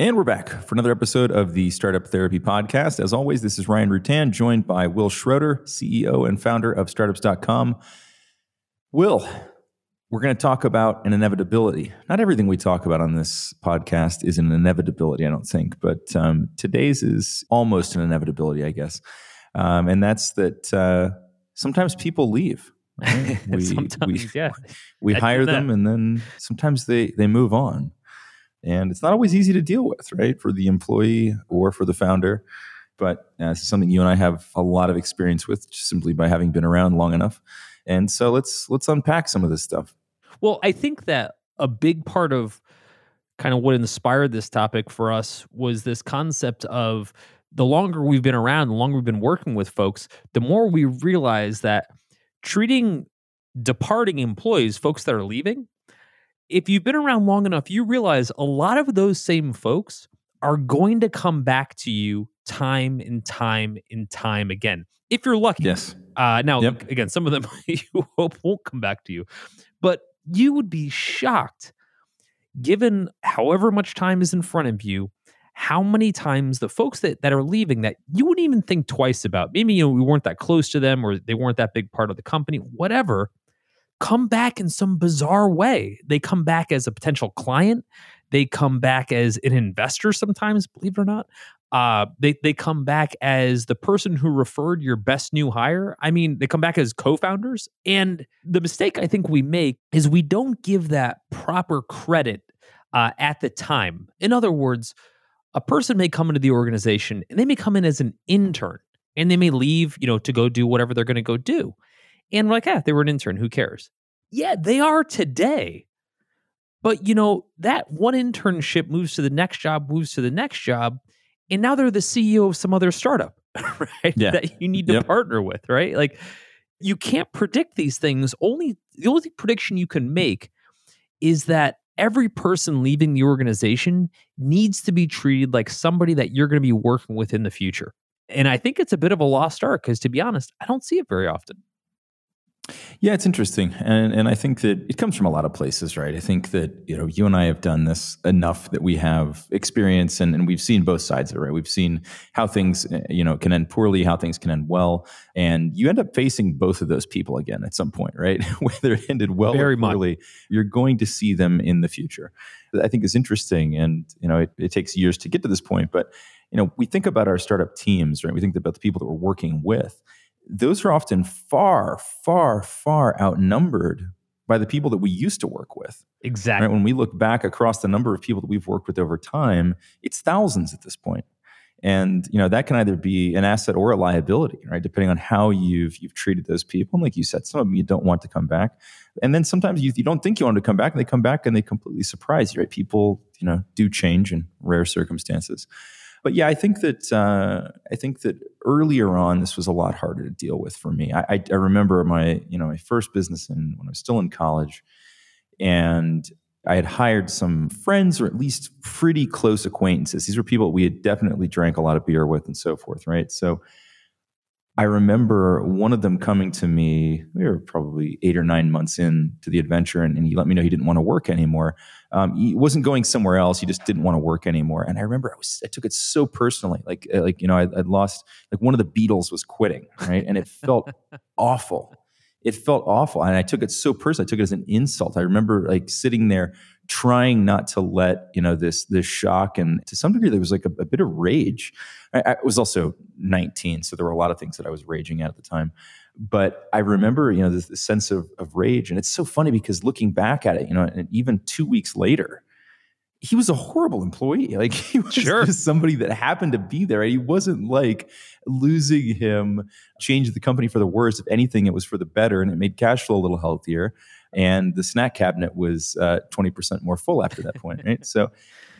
And we're back for another episode of the Startup Therapy Podcast. As always, this is Ryan Rutan, joined by Wil Schroter, CEO and founder of startups.com. Will, we're going to talk about an inevitability. Not everything we talk about on this podcast is an inevitability, I don't think, but um, today's is almost an inevitability, I guess. Um, and that's that uh, sometimes people leave. Right? We, sometimes, we, yeah. we hire them and then sometimes they, they move on. And it's not always easy to deal with, right, for the employee or for the founder. But uh, this is something you and I have a lot of experience with, just simply by having been around long enough. And so let's let's unpack some of this stuff. Well, I think that a big part of kind of what inspired this topic for us was this concept of the longer we've been around, the longer we've been working with folks, the more we realize that treating departing employees, folks that are leaving, if you've been around long enough, you realize a lot of those same folks are going to come back to you time and time and time again. If you're lucky. Yes. Uh, now, yep. again, some of them you hope won't come back to you, but you would be shocked, given however much time is in front of you, how many times the folks that, that are leaving that you wouldn't even think twice about. Maybe you know we weren't that close to them or they weren't that big part of the company, whatever come back in some bizarre way. They come back as a potential client. They come back as an investor sometimes, believe it or not. Uh, they they come back as the person who referred your best new hire. I mean, they come back as co-founders. And the mistake I think we make is we don't give that proper credit uh, at the time. In other words, a person may come into the organization and they may come in as an intern and they may leave, you know, to go do whatever they're going to go do. And we're like, yeah, they were an intern. Who cares? Yeah, they are today. But you know, that one internship moves to the next job, moves to the next job, and now they're the CEO of some other startup, right? Yeah. That you need to yep. partner with, right? Like you can't predict these things. Only the only prediction you can make is that every person leaving the organization needs to be treated like somebody that you're going to be working with in the future. And I think it's a bit of a lost art because to be honest, I don't see it very often. Yeah, it's interesting, and and I think that it comes from a lot of places, right? I think that you know you and I have done this enough that we have experience, and, and we've seen both sides of it, right? We've seen how things eh, you know can end poorly, how things can end well, and you end up facing both of those people again at some point, right? Whether it ended well Very or poorly, much. you're going to see them in the future. I think is interesting, and you know it, it takes years to get to this point, but you know we think about our startup teams, right? We think about the people that we're working with those are often far, far, far outnumbered by the people that we used to work with. Exactly. Right? When we look back across the number of people that we've worked with over time, it's thousands at this point. And you know that can either be an asset or a liability, right? Depending on how you've you've treated those people. And like you said, some of them you don't want to come back, and then sometimes you, you don't think you want to come back, and they come back and they completely surprise you, right? People you know do change in rare circumstances. But yeah, I think that uh, I think that earlier on this was a lot harder to deal with for me. I, I, I remember my you know my first business in when I was still in college, and I had hired some friends or at least pretty close acquaintances. These were people we had definitely drank a lot of beer with and so forth, right? So I remember one of them coming to me. We were probably eight or nine months in to the adventure, and, and he let me know he didn't want to work anymore. Um, he wasn't going somewhere else. He just didn't want to work anymore. And I remember I, was, I took it so personally. Like, uh, like you know, I, would lost like one of the Beatles was quitting, right? And it felt awful. It felt awful, and I took it so personally. I took it as an insult. I remember like sitting there trying not to let you know this this shock and to some degree there was like a, a bit of rage I, I, was also 19 so there were a lot of things that i was raging at at the time but i mm-hmm. remember you know this, this sense of, of rage and it's so funny because looking back at it you know and even two weeks later he was a horrible employee. Like he was sure. just somebody that happened to be there. And he wasn't like losing him changed the company for the worse. If anything, it was for the better, and it made cash flow a little healthier and the snack cabinet was uh, 20% more full after that point right? So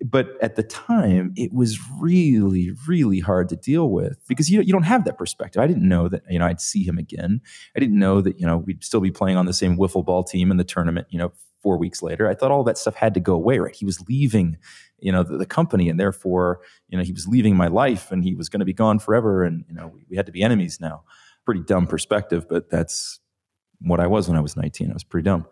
but at the time it was really really hard to deal with because you, you don't have that perspective. I didn't know that you know i'd see him again. I didn't know that you know we'd still be playing on the same wiffle ball team in the tournament you know four weeks later. I thought all that stuff had to go away right? He was leaving you know the, the company and therefore you know he was leaving my life and he was going to be gone forever and you know we, we had to be enemies now. Pretty dumb perspective but that's what I was when I was 19. I was pretty dumb.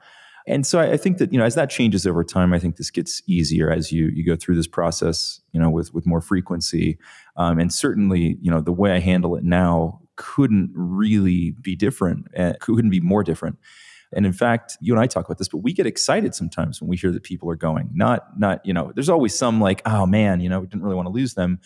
and so I, think that you know as that changes over time, I think this gets easier as you you go through this process, you know, with with more frequency, um, and certainly you know the way I handle it now couldn't really be different, uh, couldn't be more different. And in fact, you and I talk about this, but we get excited sometimes when we hear that people are going. Not, not, you know, there's always some like, oh man, you know, we didn't really want to lose them.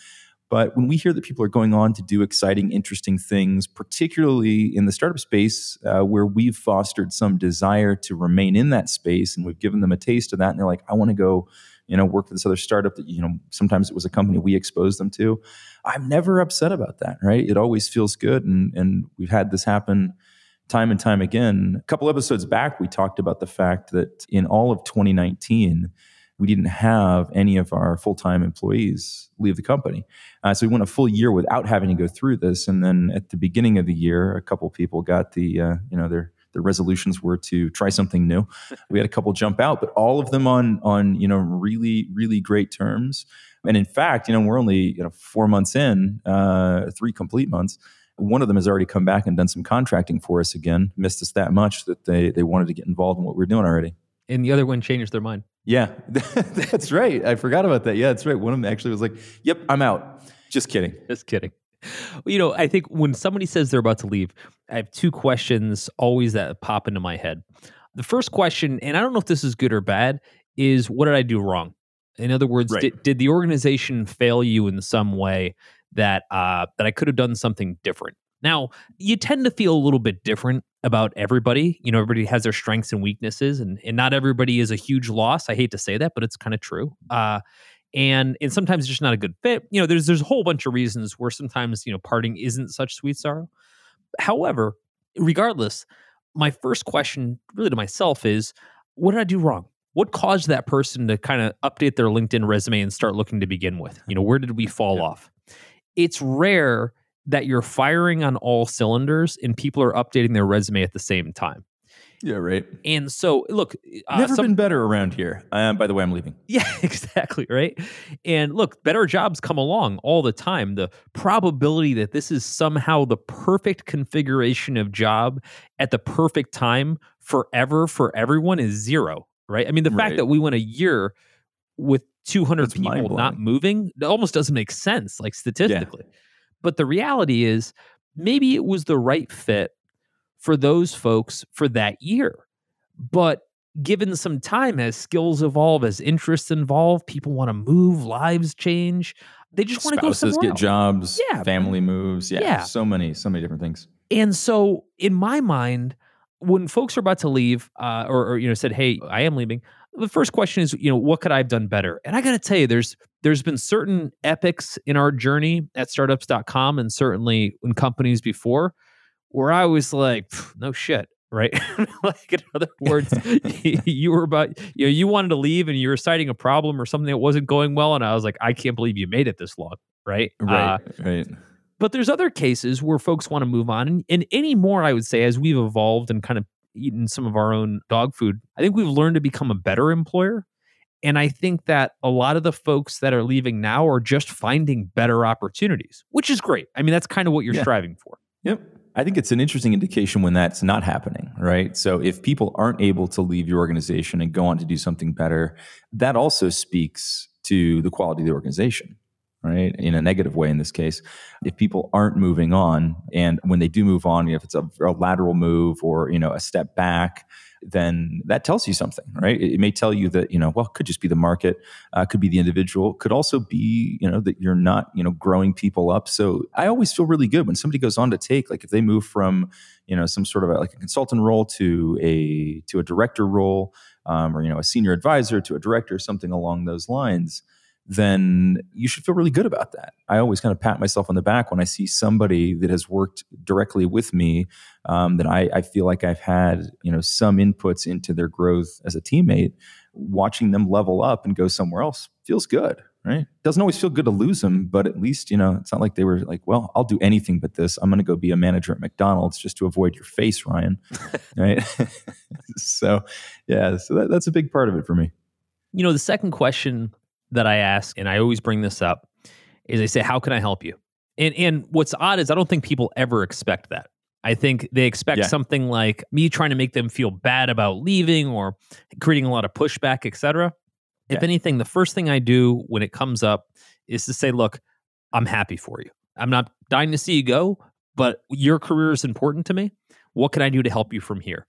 But when we hear that people are going on to do exciting, interesting things, particularly in the startup space, uh, where we've fostered some desire to remain in that space and we've given them a taste of that, and they're like, I want to go, you know, work for this other startup that, you know, sometimes it was a company we exposed them to. I'm never upset about that, right? It always feels good. And, and we've had this happen time and time again. A couple episodes back, we talked about the fact that in all of 2019, we didn't have any of our full-time employees leave the company. Uh, so we went a full year without having to go through this. And then at the beginning of the year, a couple people got the, uh, you know, their their resolutions were to try something new. We had a couple jump out, but all of them on on you know really really great terms. And in fact, you know, we're only you know four months in, uh, three complete months. One of them has already come back and done some contracting for us again. Missed us that much that they they wanted to get involved in what we we're doing already. And the other one changed their mind. Yeah, that's right. I forgot about that. Yeah, that's right. One of them actually was like, "Yep, I'm out." Just kidding. Just kidding. You know, I think when somebody says they're about to leave, I have two questions always that pop into my head. The first question, and I don't know if this is good or bad, is what did I do wrong? In other words, right. did, did the organization fail you in some way that uh, that I could have done something different? Now, you tend to feel a little bit different about everybody. You know, everybody has their strengths and weaknesses, and, and not everybody is a huge loss. I hate to say that, but it's kind of true. Uh, and and sometimes it's just not a good fit. You know, there's there's a whole bunch of reasons where sometimes you know parting isn't such sweet sorrow. However, regardless, my first question really to myself is, what did I do wrong? What caused that person to kind of update their LinkedIn resume and start looking to begin with? You know, where did we fall yeah. off? It's rare that you're firing on all cylinders and people are updating their resume at the same time. Yeah, right. And so, look, uh, never some, been better around here. Um, by the way, I'm leaving. Yeah, exactly. Right. And look, better jobs come along all the time. The probability that this is somehow the perfect configuration of job at the perfect time forever for everyone is zero. Right. I mean, the right. fact that we went a year with 200 That's people not moving almost doesn't make sense, like statistically. Yeah. But the reality is, maybe it was the right fit for those folks for that year. But given some time as skills evolve, as interests evolve, people want to move, lives change. They just want to go somewhere get else. jobs, yeah, family moves, yeah, yeah, so many, so many different things. And so, in my mind, when folks are about to leave, uh, or, or you know, said, "Hey, I am leaving," the first question is, you know, what could I have done better? And I got to tell you, there's there's been certain epics in our journey at startups.com and certainly in companies before where I was like, no shit, right? like in other words, you were about you know you wanted to leave and you were citing a problem or something that wasn't going well, and I was like, I can't believe you made it this long, right? Right, uh, right. But there's other cases where folks want to move on, and, and anymore, I would say, as we've evolved and kind of eaten some of our own dog food, I think we've learned to become a better employer. And I think that a lot of the folks that are leaving now are just finding better opportunities, which is great. I mean, that's kind of what you're yeah. striving for. Yep. I think it's an interesting indication when that's not happening, right? So if people aren't able to leave your organization and go on to do something better, that also speaks to the quality of the organization, right? In a negative way in this case. If people aren't moving on and when they do move on, if it's a, a lateral move or, you know, a step back, then that tells you something, right? It, it, may tell you that, you know, well, could just be the market, uh, could be the individual, could also be, you know, that you're not, you know, growing people up. So I always feel really good when somebody goes on to take, like if they move from, you know, some sort of a, like a consultant role to a, to a director role, um, or, you know, a senior advisor to a director, something along those lines then you should feel really good about that. I always kind of pat myself on the back when I see somebody that has worked directly with me um, that I, I, feel like I've had you know some inputs into their growth as a teammate. Watching them level up and go somewhere else feels good, right? Doesn't always feel good to lose them, but at least you know it's not like they were like, well, I'll do anything but this. I'm going to go be a manager at McDonald's just to avoid your face, Ryan. right? so yeah, so that, that's a big part of it for me. You know, the second question that I ask, and I always bring this up, is I say, "How can I help you?" And and what's odd is I don't think people ever expect that. I think they expect Yeah. something like me trying to make them feel bad about leaving or creating a lot of pushback, etc. If anything, the first thing I do when it comes up is to say, look, I'm happy for you. I'm not dying to see you go, but your career is important to me. What can I do to help you from here?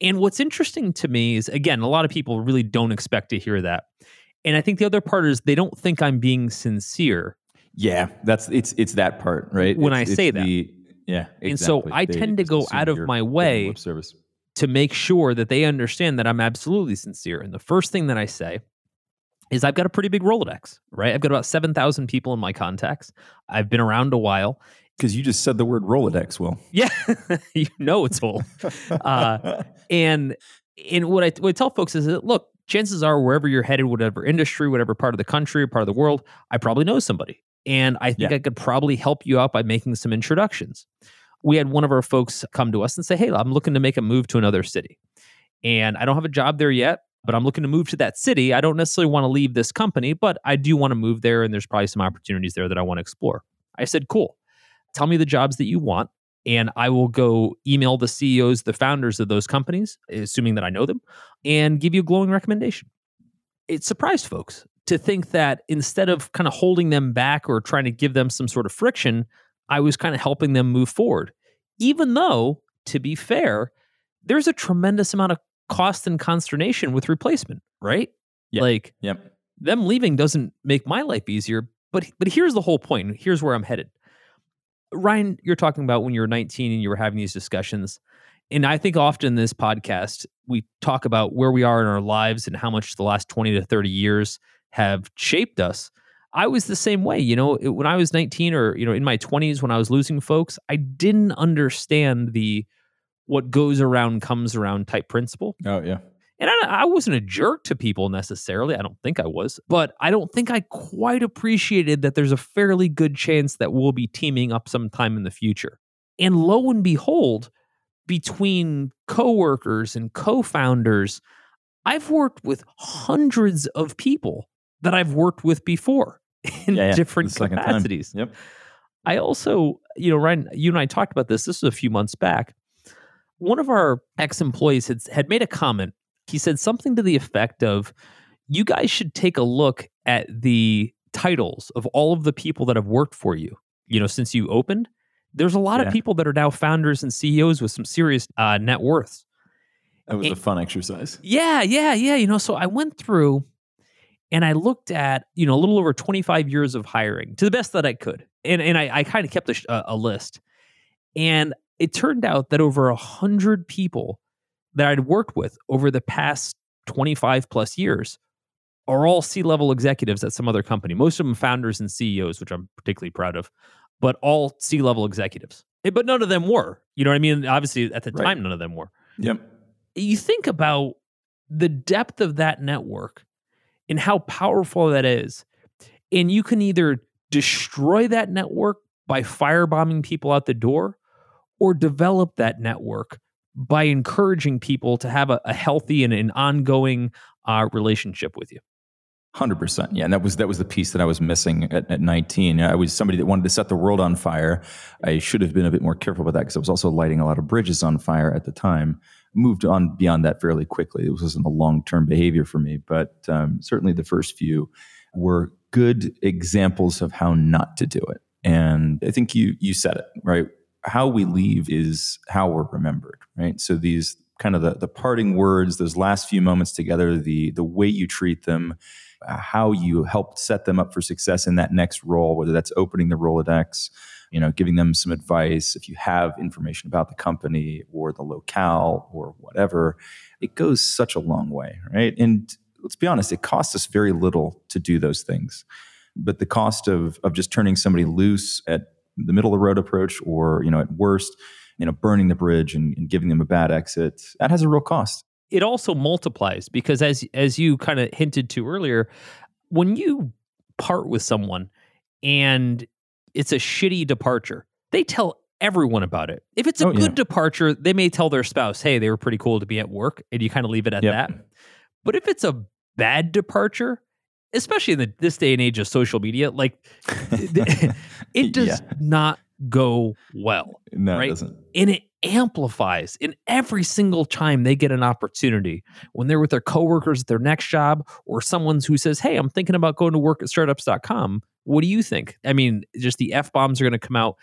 And what's interesting to me is, again, a lot of people really don't expect to hear that. And I think the other part is they don't think I'm being sincere. Yeah, that's it's it's that part, right? When It's- I say that. the- yeah, And so. I They tend to go out of my way to make sure that they understand that I'm absolutely sincere. And the first thing that I say is I've got a pretty big Rolodex, right? I've got about 7,000 people in my contacts. I've been around a while. Because you just said the word Rolodex, Will. Yeah, you know it's old. Uh, and and what I, what I tell folks is that look, chances are wherever you're headed, whatever industry, whatever part of the country or part of the world, I probably know somebody, and I think Yeah. I could probably help you out by making some introductions. We had one of our folks come to us and say, "Hey, I'm looking to make a move to another city, and I don't have a job there yet." But I'm looking to move to that city. I don't necessarily want to leave this company, but I do want to move there, and there's probably some opportunities there that I want to explore. I said, "Cool. Tell me the jobs that you want, and I will go email the CEOs, the founders of those companies, assuming that I know them, and give you a glowing recommendation. It surprised folks to think that instead of kind of holding them back or trying to give them some sort of friction, I was kind of helping them move forward. Even though, to be fair, there's a tremendous amount of cost and consternation with replacement, right? Yeah. Like Yep. them leaving doesn't make my life easier. But but here's the whole point. Here's where I'm headed. Ryan, you're talking about when you were 19 and you were having these discussions. And I think often in this podcast, we talk about where we are in our lives and how much the last 20 to 30 years have shaped us. I was the same way. You know, when I was 19 or, you know, in my 20s when I was losing folks, I didn't understand the what goes around comes around type principle. Oh yeah. And I, I wasn't a jerk to people necessarily. I don't think I was, but I don't think I quite appreciated that there's a fairly good chance that we'll be teaming up sometime in the future. And lo and behold, between coworkers and co-founders, I've worked with hundreds of people that I've worked with before in Yeah, yeah. different The second time. capacities. Yep. I also, you know, Ryan, you and I talked about this. This was a few months back. One of our ex employees had, had made a comment. He said something to the effect of, you guys should take a look at the titles of all of the people that have worked for you, you know, since you opened. There's a lot Yeah. of people that are now founders and CEOs with some serious uh, net worths. That was It- a fun exercise. Yeah, yeah, yeah. You know, so I went through and I looked at, you know, a little over 25 years of hiring to the best that I could. And and I, I kind of kept a, a, a list. And it turned out that over a hundred people that I'd worked with over the past 25 plus years are all C-level executives at some other company. Most of them founders and CEOs, which I'm particularly proud of, but all C-level executives. Eh, But none of them were. You know what I mean? Obviously, at the Right. time, none of them were Yep. you think about the depth of that network and how powerful that is. And you can either destroy that network by firebombing people out the door or develop that network by encouraging people to have a, a healthy and an ongoing uh, relationship with you. Hundred percent, yeah, and that was that was the piece that I was missing at, at nineteen. I was somebody that wanted to set the world on fire. I should have been a bit more careful about that because I was also lighting a lot of bridges on fire at the time. Moved on beyond that fairly quickly. It wasn't a long term behavior for me, but um, certainly the first few were good examples of how not to do it. And I think you you said it right. How we leave is how we're remembered, right? So these kind of the, the parting words, those last few moments together, the the way you treat them, uh, how you helped set them up for success in that next role, whether that's opening the Rolodex, you know, giving them some advice, if you have information about the company or the locale or whatever, it goes such a long way, right? And let's be honest, it costs us very little to do those things. But the cost of of just turning somebody loose at the middle of the road approach or, you know, at worst, you know, burning the bridge and, and giving them a bad exit, that has a real cost. it also multiplies because as as you kind of hinted to earlier, when you part with someone and it's a shitty departure, they tell everyone about it. If it's a Oh, good yeah. departure, they may tell their spouse, "Hey, they were pretty cool to be at work," and you kind of leave it at Yep. that. But if it's a bad departure, especially in the, this day and age of social media, like it does Yeah. not go well. No, right? it doesn't. And it amplifies in every single time they get an opportunity when they're with their coworkers at their next job or someone's who says, Hey, I'm thinking about going to work at startups.com. What do you think? I mean, just the F bombs are going to come out.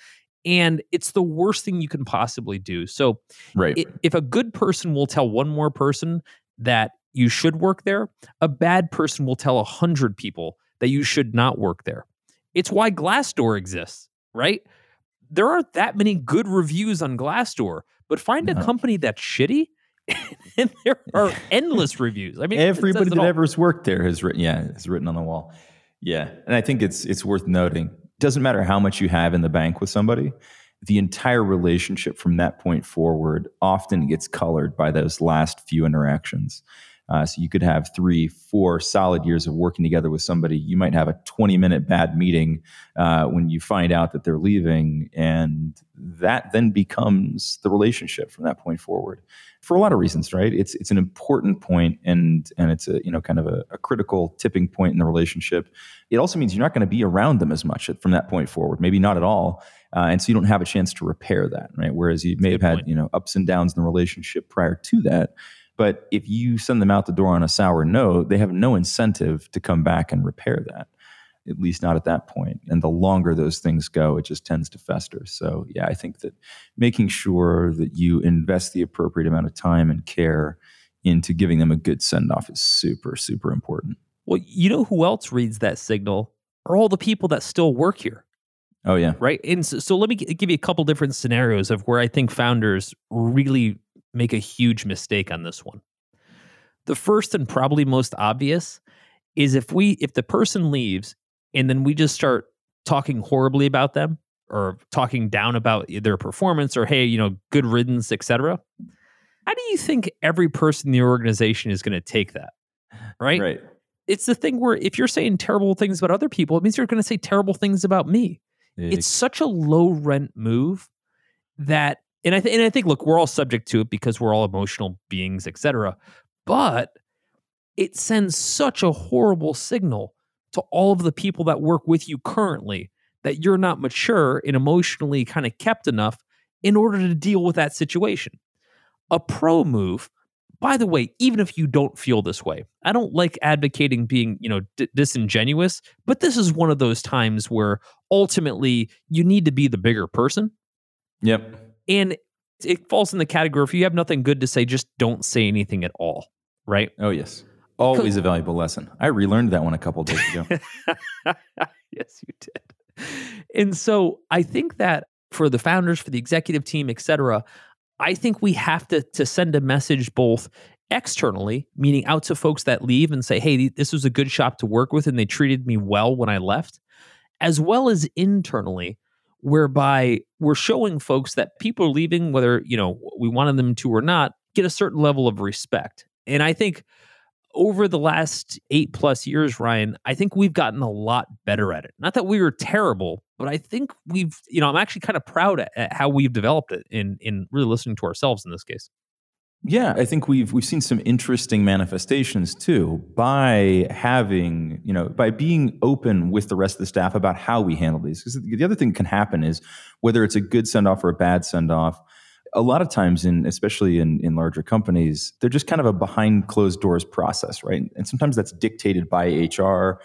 And it's the worst thing you can possibly do. So, Right. if a good person will tell one more person that you should work there, a bad person will tell a hundred people that you should not work there. It's why Glassdoor exists, right? There aren't that many good reviews on Glassdoor, but find a company that's shitty, and there are endless reviews. I mean, Everybody that all. ever has worked there has written, yeah, has written on the wall. Yeah, and I think it's it's worth noting. Doesn't matter how much you have in the bank with somebody, the entire relationship from that point forward often gets colored by those last few interactions. Uh, so you could have three, four solid years of working together with somebody. You might have a 20 minute bad meeting uh, when you find out that they're leaving, and that then becomes the relationship from that point forward for a lot of reasons, right? It's it's an important point and and it's a you know kind of a, a critical tipping point in the relationship. It also means you're not going to be around them as much from that point forward, maybe not at all, uh, and so you don't have a chance to repair that, right? Whereas you may have had point. you know ups and downs in the relationship prior to that. But if you send them out the door on a sour note, they have no incentive to come back and repair that at least not at that point. And the longer those things go, it just tends to fester. So, yeah, I think that making sure that you invest the appropriate amount of time and care into giving them a good send off is super, super important. well, you know who else reads that signal? Are all the people that still work here. Oh, yeah. right? And so, so let me g- give you a couple different scenarios of where I think founders really make a huge mistake on this one. The first and probably most obvious is if we if the person leaves and then we just start talking horribly about them or talking down about their performance or hey, you know, good riddance, etc. How do you think every person in the organization is going to take that? Right? Right. It's the thing where if you're saying terrible things about other people, it means you're going to say terrible things about me it's such a low rent move that and I th- and I think look we're all subject to it because we're all emotional beings etc but it sends such a horrible signal to all of the people that work with you currently that you're not mature and emotionally kind of kept enough in order to deal with that situation a pro move by the way even if you don't feel this way i don't like advocating being you know d- disingenuous but this is one of those times where ultimately you need to be the bigger person Yep. And it falls in the category if you have nothing good to say just don't say anything at all right Oh, yes. Always a valuable lesson. I relearned that one a couple days ago. yes you did and so i think that for the founders for the executive team etc i think we have to to send a message both externally meaning out to folks that leave and say hey this was a good shop to work with and they treated me well when i left as well as internally whereby we're showing folks that people are leaving whether you know we wanted them to or not get a certain level of respect and i think over the last eight plus years, Ryan, I think we've gotten a lot better at it. Not that we were terrible, but I think we've, you know, I'm actually kind of proud at, at how we've developed it in in really listening to ourselves in this case. Yeah, I think we've we've seen some interesting manifestations too by having you know by being open with the rest of the staff about how we handle these. Because the other thing that can happen is whether it's a good send off or a bad send off. A lot of times, in especially in in larger companies, they're just kind of a behind closed doors process, right? And sometimes that's dictated by HR.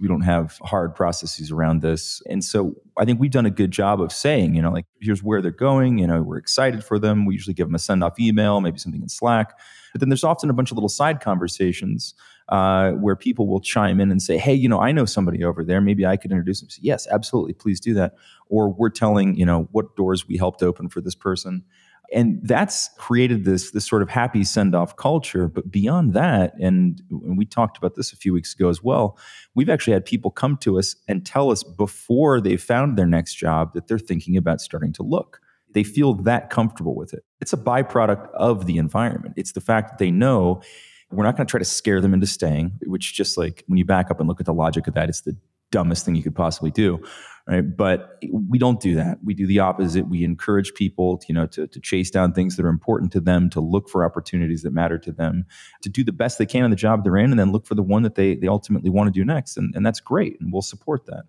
We don't have hard processes around this, and so I think we've done a good job of saying, you know, like here's where they're going. You know, we're excited for them. We usually give them a send off email, maybe something in Slack. But then there's often a bunch of little side conversations uh, where people will chime in and say, "Hey, you know, I know somebody over there. Maybe I could introduce them." Yes, absolutely, please do that. Or we're telling, you know, what doors we helped open for this person, and that's created this this sort of happy send off culture. But beyond that, and, and we talked about this a few weeks ago as well, we've actually had people come to us and tell us before they found their next job that they're thinking about starting to look. They feel that comfortable with it. It's a byproduct of the environment. It's the fact that they know we're not going to try to scare them into staying, which just like when you back up and look at the logic of that, it's the dumbest thing you could possibly do. Right. But we don't do that. We do the opposite. We encourage people, to, you know, to, to chase down things that are important to them, to look for opportunities that matter to them, to do the best they can in the job they're in, and then look for the one that they they ultimately want to do next. And, and that's great. And we'll support that.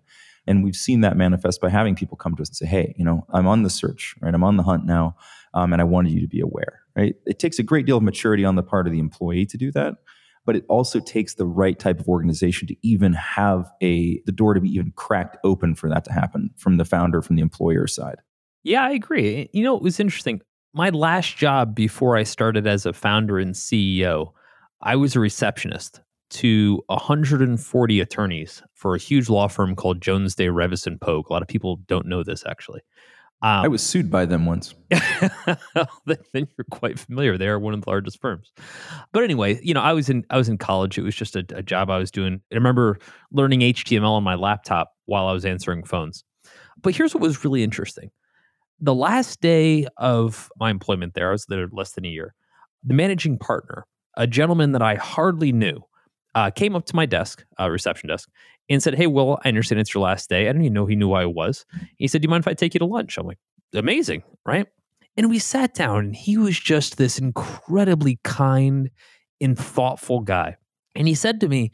And we've seen that manifest by having people come to us and say, hey, you know, I'm on the search, right? I'm on the hunt now, um, and I wanted you to be aware, right? It takes a great deal of maturity on the part of the employee to do that. But it also takes the right type of organization to even have a the door to be even cracked open for that to happen from the founder, from the employer side. Yeah, I agree. You know, it was interesting. My last job before I started as a founder and CEO, I was a receptionist to 140 attorneys for a huge law firm called Jones Day Reavis and Pogue. A lot of people don't know this actually. Um, I was sued by them once. then you're quite familiar. They are one of the largest firms. But anyway, you know, I was in I was in college. It was just a, a job I was doing. I remember learning HTML on my laptop while I was answering phones. But here's what was really interesting. The last day of my employment there, I was there less than a year. The managing partner, a gentleman that I hardly knew, uh, came up to my desk, uh, reception desk, and said, Hey, Will, I understand it's your last day. I didn't even know he knew I was. He said, Do you mind if I take you to lunch? I'm like, Amazing, right? And we sat down, and he was just this incredibly kind and thoughtful guy. And he said to me,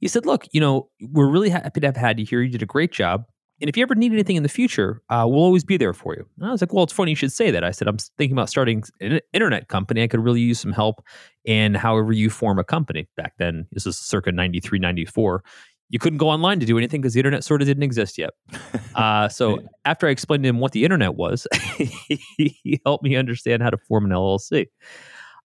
He said, Look, you know, we're really happy to have had you here. You did a great job. And if you ever need anything in the future, uh, we'll always be there for you. And I was like, well, it's funny you should say that. I said, I'm thinking about starting an internet company. I could really use some help in however you form a company. Back then, this is circa 93, 94 you couldn't go online to do anything because the internet sort of didn't exist yet. Uh, so after I explained to him what the internet was, he helped me understand how to form an LLC.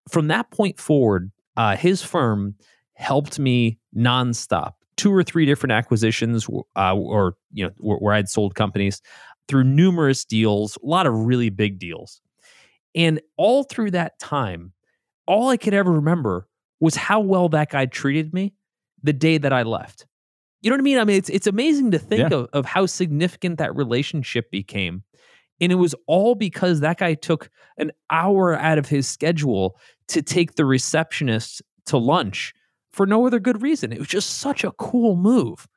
From that point forward, uh, his firm helped me nonstop. Two or three different acquisitions, uh, or you know, where, where I'd sold companies through numerous deals, a lot of really big deals, and all through that time, all I could ever remember was how well that guy treated me the day that I left. You know what I mean? I mean, it's it's amazing to think yeah. of, of how significant that relationship became. And it was all because that guy took an hour out of his schedule to take the receptionist to lunch for no other good reason. It was just such a cool move.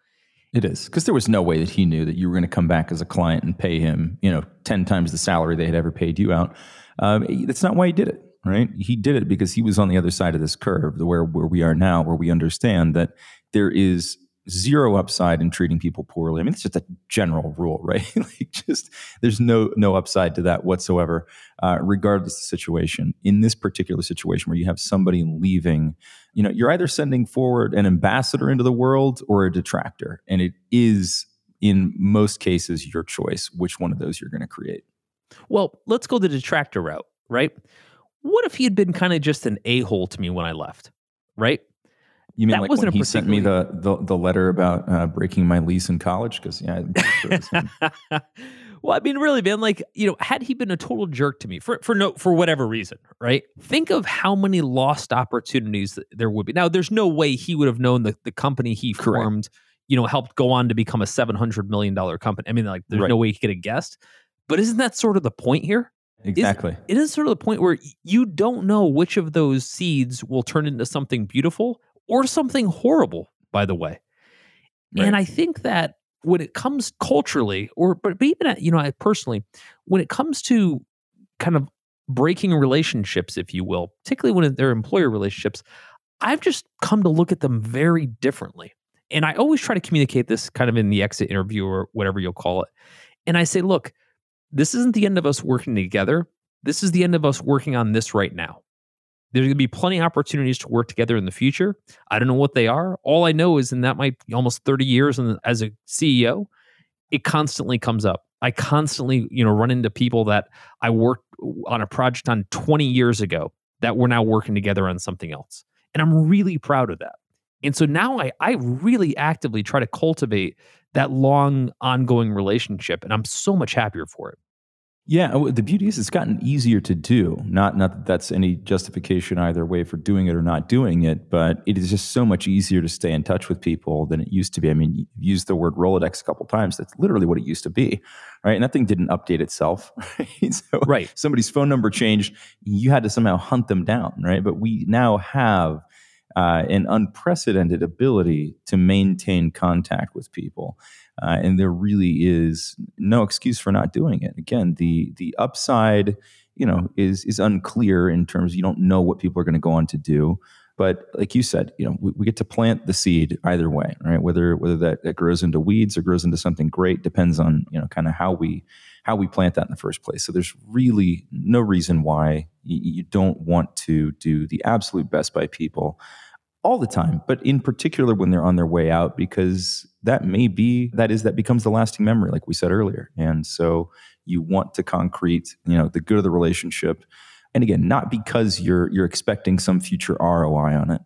It is because there was no way that he knew that you were going to come back as a client and pay him, you know, ten times the salary they had ever paid you out. Um, that's not why he did it, right? He did it because he was on the other side of this curve, where where we are now, where we understand that there is zero upside in treating people poorly. I mean, it's just a general rule, right? like, just there's no no upside to that whatsoever, uh, regardless of the situation. In this particular situation, where you have somebody leaving, you know, you're either sending forward an ambassador into the world or a detractor, and it is in most cases your choice which one of those you're going to create. Well, let's go the detractor route, right? What if he had been kind of just an a hole to me when I left, right? You mean that like when he sent me the, the, the letter about uh, breaking my lease in college? Because yeah. well, I mean, really, man, like you know, had he been a total jerk to me for for no for whatever reason, right? Think of how many lost opportunities there would be. Now, there's no way he would have known that the company he Correct. formed, you know, helped go on to become a seven hundred million dollar company. I mean, like, there's right. no way he could have guessed. But isn't that sort of the point here? Exactly. Is, it is sort of the point where you don't know which of those seeds will turn into something beautiful or something horrible, by the way. Right. And I think that when it comes culturally, or but, but even uh, you know, I personally, when it comes to kind of breaking relationships, if you will, particularly when they're employer relationships, I've just come to look at them very differently. And I always try to communicate this kind of in the exit interview or whatever you'll call it. And I say, look, this isn't the end of us working together. This is the end of us working on this right now. There's going to be plenty of opportunities to work together in the future. I don't know what they are. All I know is in that my almost 30 years as a CEO, it constantly comes up. I constantly, you know, run into people that I worked on a project on 20 years ago that we're now working together on something else. And I'm really proud of that. And so now I, I really actively try to cultivate that long ongoing relationship. And I'm so much happier for it. Yeah, the beauty is it's gotten easier to do. Not not that that's any justification either way for doing it or not doing it, but it is just so much easier to stay in touch with people than it used to be. I mean, you used the word Rolodex a couple times. That's literally what it used to be, right? And that thing didn't update itself, right? So right. somebody's phone number changed, you had to somehow hunt them down, right? But we now have uh, an unprecedented ability to maintain contact with people. Uh, and there really is no excuse for not doing it. Again, the the upside, you know, is is unclear in terms you don't know what people are going to go on to do. But like you said, you know, we, we, get to plant the seed either way, right? Whether whether that, that grows into weeds or grows into something great depends on you know kind of how we how we plant that in the first place. So there's really no reason why you, you don't want to do the absolute best by people all the time, but in particular when they're on their way out, because that may be that is that becomes the lasting memory, like we said earlier. And so you want to concrete, you know, the good of the relationship. And again, not because you're you're expecting some future ROI on it,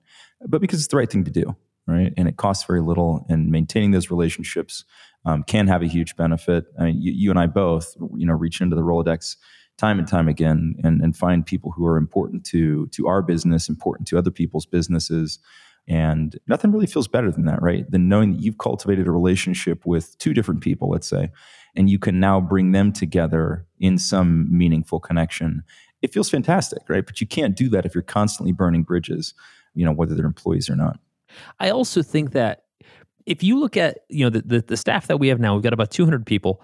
but because it's the right thing to do, right? And it costs very little, and maintaining those relationships um, can have a huge benefit. I mean, you, you and I both, you know, reach into the Rolodex time and time again and, and find people who are important to to our business, important to other people's businesses. And nothing really feels better than that, right? Than knowing that you've cultivated a relationship with two different people, let's say, and you can now bring them together in some meaningful connection. It feels fantastic, right? But you can't do that if you're constantly burning bridges, you know, whether they're employees or not. I also think that if you look at, you know, the, the, the staff that we have now, we've got about 200 people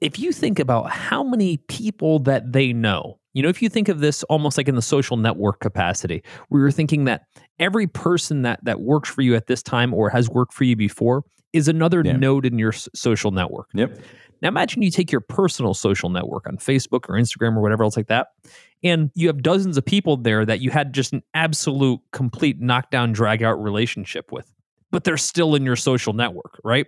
if you think about how many people that they know, you know, if you think of this almost like in the social network capacity, where you're thinking that every person that that works for you at this time or has worked for you before is another yeah. node in your social network. Yep. Now imagine you take your personal social network on Facebook or Instagram or whatever else like that, and you have dozens of people there that you had just an absolute complete knockdown drag out relationship with but they're still in your social network, right?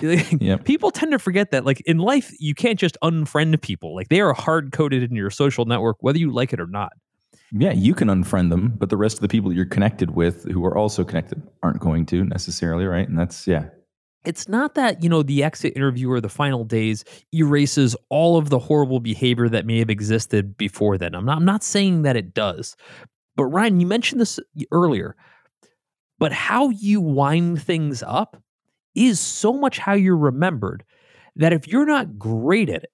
yep. People tend to forget that, like in life, you can't just unfriend people. Like they are hard coded in your social network, whether you like it or not. Yeah, you can unfriend them, but the rest of the people you're connected with who are also connected aren't going to necessarily, right? And that's, yeah. It's not that, you know, the exit interview or the final days erases all of the horrible behavior that may have existed before then. I'm not I'm not saying that it does. But Ryan, you mentioned this earlier but how you wind things up is so much how you're remembered that if you're not great at it,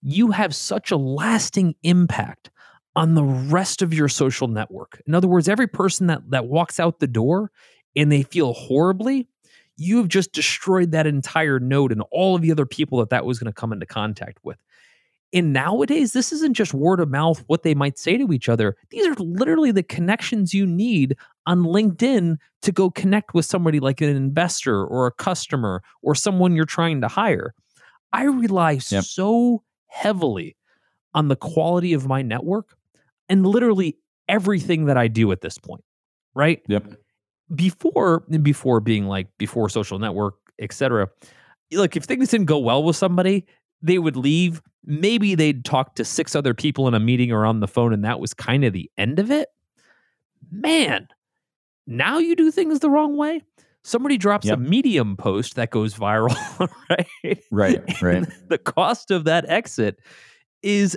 you have such a lasting impact on the rest of your social network. In other words, every person that, that walks out the door and they feel horribly, you've just destroyed that entire node and all of the other people that that was going to come into contact with. And nowadays, this isn't just word of mouth, what they might say to each other. These are literally the connections you need on LinkedIn to go connect with somebody like an investor or a customer or someone you're trying to hire. I rely yep. so heavily on the quality of my network and literally everything that I do at this point, right? Yep. Before before being like before social network, etc. Look, if things didn't go well with somebody, they would leave. Maybe they'd talk to six other people in a meeting or on the phone, and that was kind of the end of it. Man, now you do things the wrong way. Somebody drops yep. a medium post that goes viral, right? Right, right. the cost of that exit is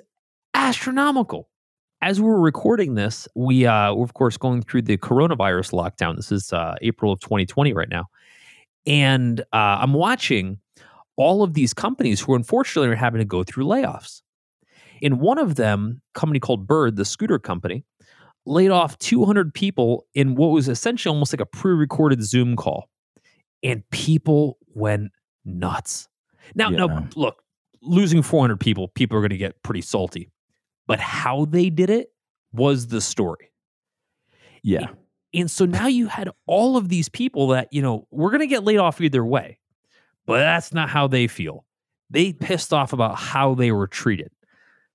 astronomical. As we're recording this, we uh, we're of course going through the coronavirus lockdown. This is uh, April of 2020 right now, and uh, I'm watching all of these companies who unfortunately are having to go through layoffs. In one of them, company called Bird, the scooter company, laid off 200 people in what was essentially almost like a pre-recorded Zoom call. And people went nuts. Now, yeah. now look, losing 400 people, people are going to get pretty salty. But how they did it was the story. Yeah. And, and so now you had all of these people that, you know, we're going to get laid off either way. But that's not how they feel. They pissed off about how they were treated.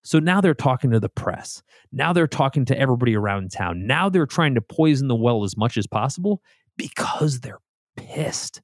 So now they're talking to the press. Now they're talking to everybody around town. Now they're trying to poison the well as much as possible because they're pissed.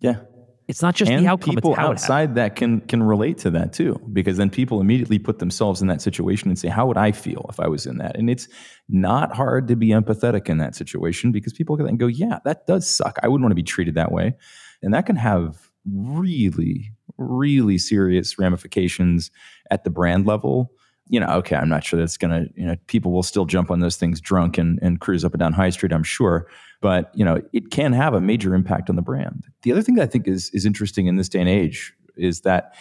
Yeah. It's not just and the outcome. People outside that can can relate to that too, because then people immediately put themselves in that situation and say, "How would I feel if I was in that?" And it's not hard to be empathetic in that situation because people can go, "Yeah, that does suck. I wouldn't want to be treated that way," and that can have really, really serious ramifications at the brand level. You know, okay, I'm not sure that's going to, you know, people will still jump on those things drunk and, and cruise up and down High Street, I'm sure. But, you know, it can have a major impact on the brand. The other thing that I think is, is interesting in this day and age is that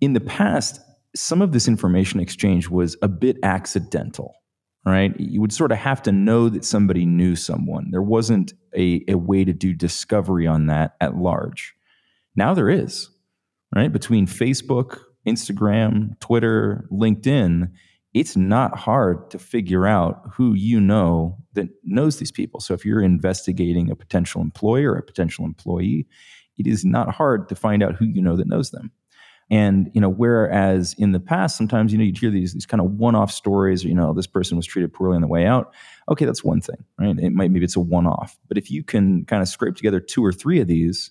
in the past, some of this information exchange was a bit accidental right? You would sort of have to know that somebody knew someone. There wasn't a, a way to do discovery on that at large. Now there is, right? Between Facebook, Instagram, Twitter, LinkedIn, it's not hard to figure out who you know that knows these people. So if you're investigating a potential employer, a potential employee, it is not hard to find out who you know that knows them. And you know, whereas in the past, sometimes you know you'd hear these these kind of one-off stories. You know, this person was treated poorly on the way out. Okay, that's one thing, right? It might maybe it's a one-off, but if you can kind of scrape together two or three of these,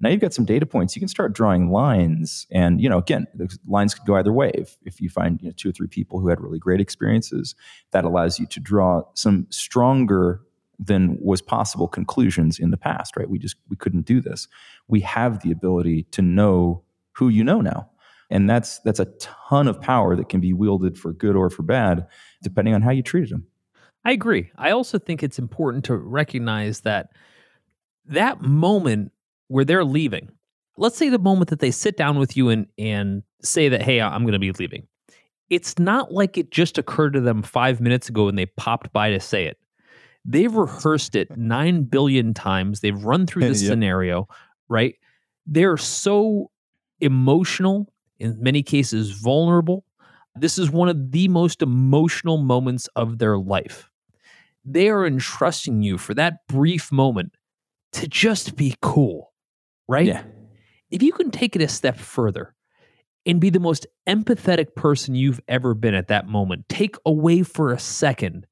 now you've got some data points. You can start drawing lines, and you know, again, the lines could go either way. If if you find you know, two or three people who had really great experiences, that allows you to draw some stronger than was possible conclusions in the past. Right? We just we couldn't do this. We have the ability to know who you know now. And that's that's a ton of power that can be wielded for good or for bad, depending on how you treated them. I agree. I also think it's important to recognize that that moment where they're leaving, let's say the moment that they sit down with you and and say that, hey, I'm going to be leaving. It's not like it just occurred to them five minutes ago and they popped by to say it. They've rehearsed it nine billion times. They've run through this yep. scenario, right? They're so emotional, in many cases, vulnerable. This is one of the most emotional moments of their life. They are entrusting you for that brief moment to just be cool, right? Yeah. If you can take it a step further and be the most empathetic person you've ever been at that moment, take away for a second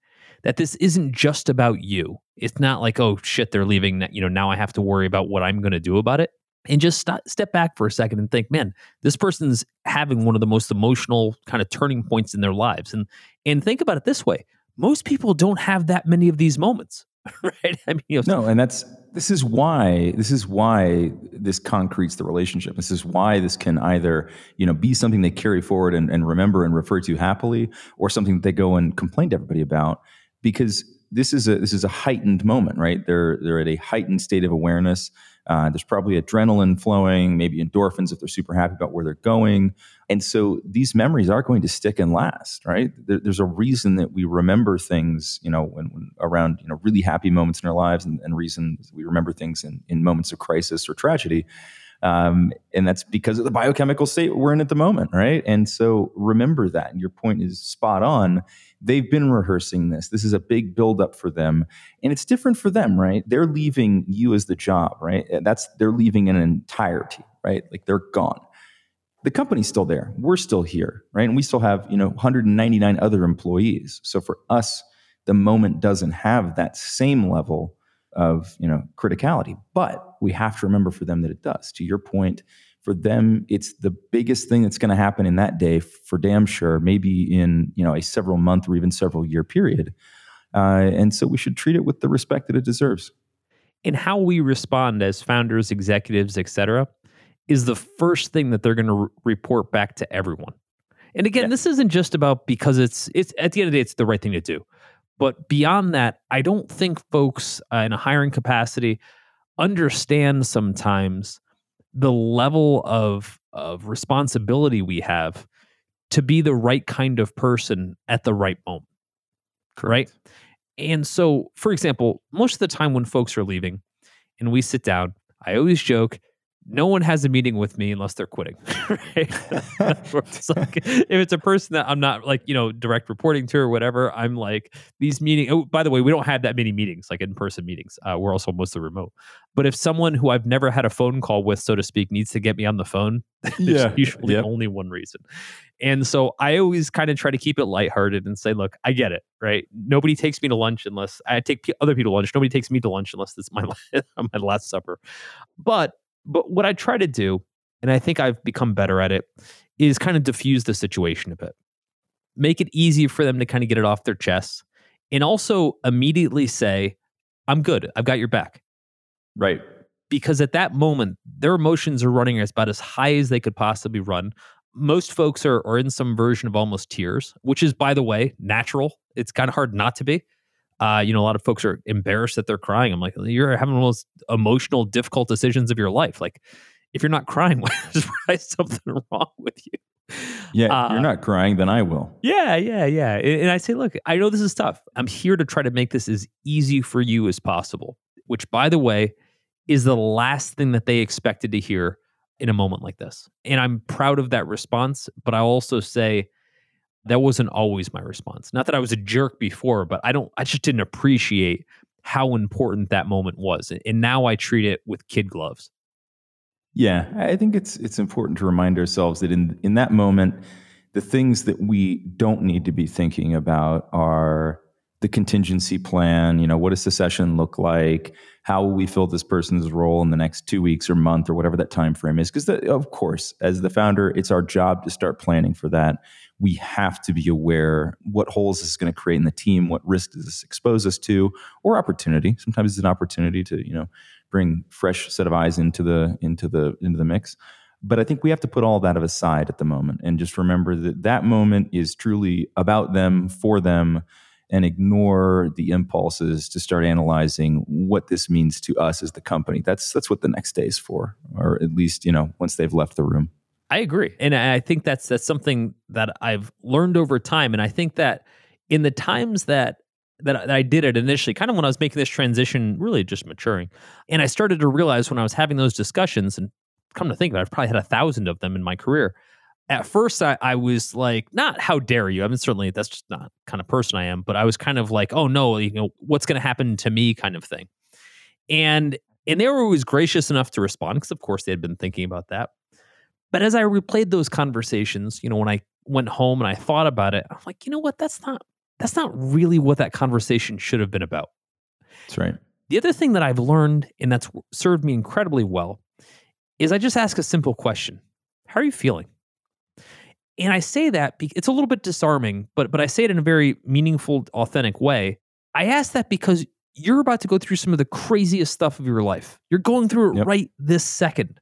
that this isn't just about you. It's not like, oh shit, they're leaving. You know, now I have to worry about what I'm going to do about it and just st- step back for a second and think, man, this person's having one of the most emotional kind of turning points in their lives. And and think about it this way: most people don't have that many of these moments, right? I mean, you know, no, and that's this is why this is why this concretes the relationship. This is why this can either you know be something they carry forward and, and remember and refer to happily, or something that they go and complain to everybody about because this is a this is a heightened moment, right? They're they're at a heightened state of awareness. Uh, there's probably adrenaline flowing, maybe endorphins if they're super happy about where they're going. And so these memories are going to stick and last, right? There, there's a reason that we remember things, you know, when, when around, you know, really happy moments in our lives and, and reasons we remember things in, in moments of crisis or tragedy. Um, and that's because of the biochemical state we're in at the moment, right? And so remember that. And your point is spot on. They've been rehearsing this. This is a big buildup for them, and it's different for them, right? They're leaving you as the job, right? That's they're leaving in an entirety, right? Like they're gone. The company's still there. We're still here, right? And we still have you know 199 other employees. So for us, the moment doesn't have that same level of you know criticality but we have to remember for them that it does. To your point for them it's the biggest thing that's going to happen in that day for damn sure maybe in you know a several month or even several year period. Uh, and so we should treat it with the respect that it deserves. And how we respond as founders executives etc is the first thing that they're going to re- report back to everyone. And again yeah. this isn't just about because it's it's at the end of the day it's the right thing to do. But beyond that, I don't think folks uh, in a hiring capacity understand sometimes the level of of responsibility we have to be the right kind of person at the right moment. Correct. Right? And so, for example, most of the time when folks are leaving and we sit down, I always joke, no one has a meeting with me unless they're quitting. it's like, if it's a person that I'm not like, you know, direct reporting to or whatever, I'm like, these meetings. Oh, by the way, we don't have that many meetings, like in person meetings. Uh, we're also mostly remote. But if someone who I've never had a phone call with, so to speak, needs to get me on the phone, there's yeah. usually yep. only one reason. And so I always kind of try to keep it lighthearted and say, look, I get it, right? Nobody takes me to lunch unless I take other people to lunch. Nobody takes me to lunch unless it's my, my last supper. But but what I try to do, and I think I've become better at it, is kind of diffuse the situation a bit. Make it easy for them to kind of get it off their chest. And also immediately say, I'm good. I've got your back. Right. Because at that moment, their emotions are running as about as high as they could possibly run. Most folks are, are in some version of almost tears, which is, by the way, natural. It's kind of hard not to be. Uh, you know, a lot of folks are embarrassed that they're crying. I'm like, you're having one of those emotional, difficult decisions of your life. Like, if you're not crying, there's probably something wrong with you. Yeah, uh, you're not crying, then I will. Yeah, yeah, yeah. And I say, look, I know this is tough. I'm here to try to make this as easy for you as possible. Which, by the way, is the last thing that they expected to hear in a moment like this. And I'm proud of that response. But I also say, That wasn't always my response. Not that I was a jerk before, but I don't I just didn't appreciate how important that moment was. And now I treat it with kid gloves. Yeah, I think it's it's important to remind ourselves that in in that moment the things that we don't need to be thinking about are the contingency plan you know what does secession look like? How will we fill this person's role in the next two weeks or month or whatever that time frame is because of course as the founder it's our job to start planning for that. We have to be aware what holes this is going to create in the team what risk does this expose us to or opportunity. Sometimes it's an opportunity to you know bring fresh set of eyes into the into the into the mix. But I think we have to put all that aside at the moment and just remember that that moment is truly about them, for them, and ignore the impulses to start analyzing what this means to us as the company. That's that's what the next day is for, or at least you know once they've left the room. I agree, and I think that's that's something that I've learned over time, and I think that in the times that that I did it initially, kind of when I was making this transition, really just maturing, and I started to realize when I was having those discussions, and come to think of it, I've probably had a thousand of them in my career. At first, I, I was like, not how dare you? I mean, certainly that's just not kind of person I am, but I was kind of like, oh no, you know, what's going to happen to me kind of thing. And and they were always gracious enough to respond because, of course, they had been thinking about that. But as I replayed those conversations, you know, when I went home and I thought about it, I'm like, you know what? That's not that's not really what that conversation should have been about. That's right. The other thing that I've learned, and that's served me incredibly well, is I just ask a simple question How are you feeling? And I say that because it's a little bit disarming, but but I say it in a very meaningful, authentic way. I ask that because you're about to go through some of the craziest stuff of your life. You're going through it yep. right this second.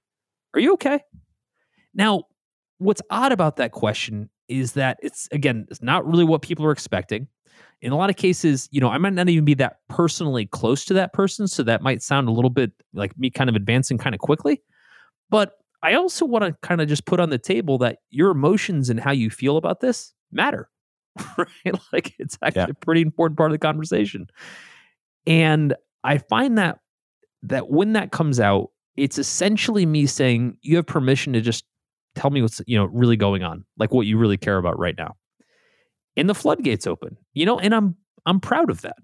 Are you okay? Now, what's odd about that question is that it's again, it's not really what people are expecting. In a lot of cases, you know, I might not even be that personally close to that person, so that might sound a little bit like me kind of advancing kind of quickly. But I also want to kind of just put on the table that your emotions and how you feel about this matter. Right? Like it's actually yeah. a pretty important part of the conversation. And I find that that when that comes out, it's essentially me saying you have permission to just tell me what's, you know, really going on, like what you really care about right now. And the floodgates open. You know, and I'm I'm proud of that.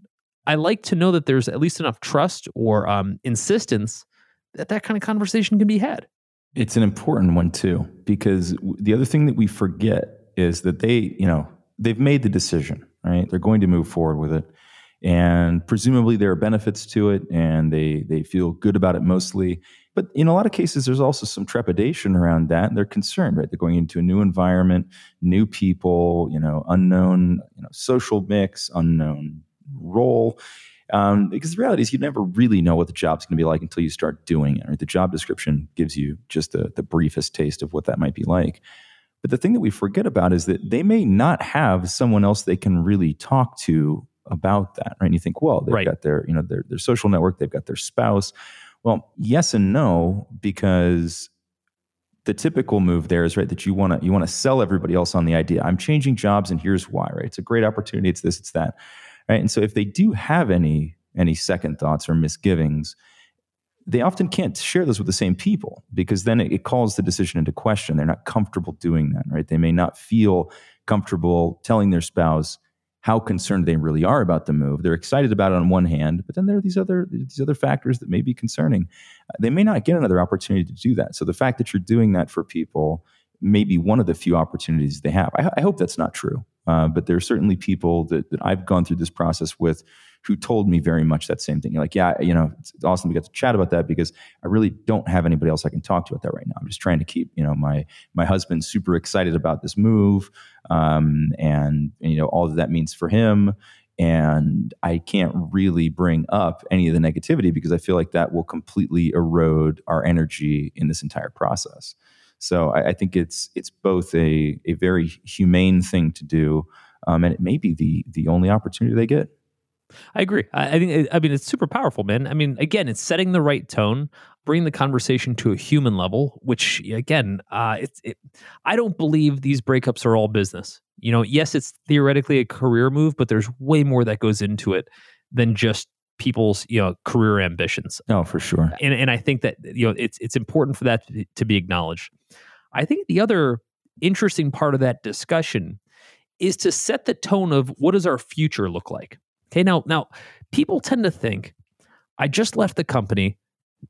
I like to know that there's at least enough trust or um, insistence that that kind of conversation can be had. It's an important one too, because the other thing that we forget is that they, you know, they've made the decision, right? They're going to move forward with it. And presumably there are benefits to it and they they feel good about it mostly. But in a lot of cases, there's also some trepidation around that. They're concerned, right? They're going into a new environment, new people, you know, unknown, you know, social mix, unknown role. Um, because the reality is, you never really know what the job's going to be like until you start doing it. Right? The job description gives you just the, the briefest taste of what that might be like. But the thing that we forget about is that they may not have someone else they can really talk to about that, right? And you think, well, they've right. got their, you know, their, their social network, they've got their spouse. Well, yes and no, because the typical move there is right that you want to you want to sell everybody else on the idea. I'm changing jobs, and here's why. Right? It's a great opportunity. It's this. It's that. Right? And so if they do have any any second thoughts or misgivings, they often can't share those with the same people because then it, it, calls the decision into question. They're not comfortable doing that, right? They may not feel comfortable telling their spouse how concerned they really are about the move. They're excited about it on one hand, but then there are these other these other factors that may be concerning. They may not get another opportunity to do that. So the fact that you're doing that for people may be one of the few opportunities they have. I, I hope that's not true. Uh, but there are certainly people that, that I've gone through this process with who told me very much that same thing. You're like, yeah, you know, it's awesome to get to chat about that because I really don't have anybody else I can talk to about that right now. I'm just trying to keep, you know, my my husband super excited about this move, um, and, and you know all that that means for him. And I can't really bring up any of the negativity because I feel like that will completely erode our energy in this entire process. So I, I think it's it's both a a very humane thing to do, um, and it may be the the only opportunity they get. I agree. I, I think. I mean, it's super powerful, man. I mean, again, it's setting the right tone, bringing the conversation to a human level. Which, again, uh, it's. It, I don't believe these breakups are all business. You know, yes, it's theoretically a career move, but there's way more that goes into it than just people's you know career ambitions. Oh, for sure. And and I think that you know it's it's important for that to be acknowledged. I think the other interesting part of that discussion is to set the tone of what does our future look like. Okay, now now people tend to think I just left the company,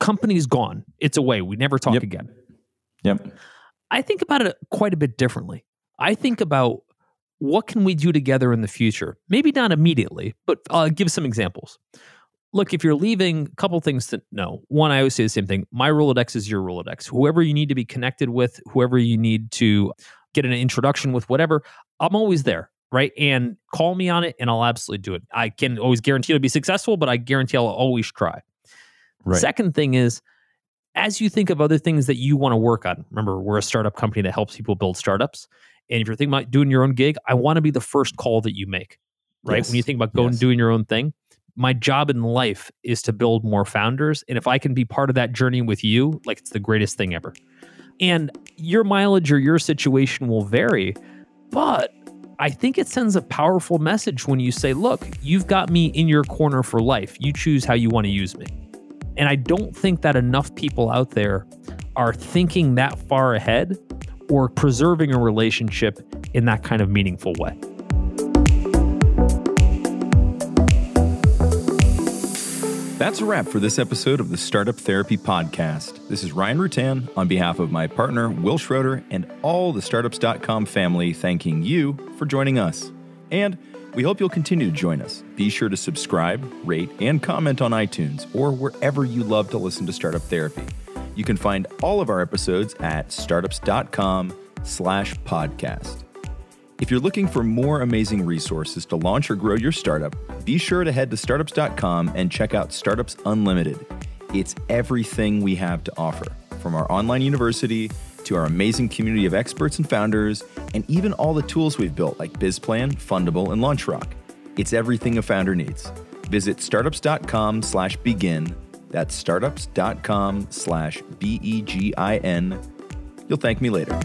company's gone, it's away, we never talk Yep. again. Yep. I think about it quite a bit differently. I think about what can we do together in the future? Maybe not immediately, but I'll give some examples. Look, if you're leaving, a couple things to know. One, I always say the same thing. My Rolodex is your Rolodex. Whoever you need to be connected with, whoever you need to get an introduction with, whatever, I'm always there, right? And call me on it and I'll absolutely do it. I can always guarantee it'll be successful, but I guarantee I'll always try. Right. Second thing is, as you think of other things that you want to work on, remember, we're a startup company that helps people build startups. And if you're thinking about doing your own gig, I want to be the first call that you make, right? Yes. When you think about going Yes. and doing your own thing, my job in life is to build more founders. And if I can be part of that journey with you, like it's the greatest thing ever. And your mileage or your situation will vary, but I think it sends a powerful message when you say, look, you've got me in your corner for life. You choose how you want to use me. And I don't think that enough people out there are thinking that far ahead or preserving a relationship in that kind of meaningful way. That's a wrap for this episode of the Startup Therapy Podcast. This is Ryan Rutan on behalf of my partner, Wil Schroter, and all the startups.com family, thanking you for joining us. And we hope you'll continue to join us. Be sure to subscribe, rate, and comment on iTunes or wherever you love to listen to Startup Therapy. You can find all of our episodes at startups.com slash podcast. If you're looking for more amazing resources to launch or grow your startup, be sure to head to startups.com and check out Startups Unlimited. It's everything we have to offer, from our online university to our amazing community of experts and founders, and even all the tools we've built like BizPlan, Fundable, and LaunchRock. It's everything a founder needs. Visit startups.com slash begin. That's startups.com slash B E G I N. You'll thank me later.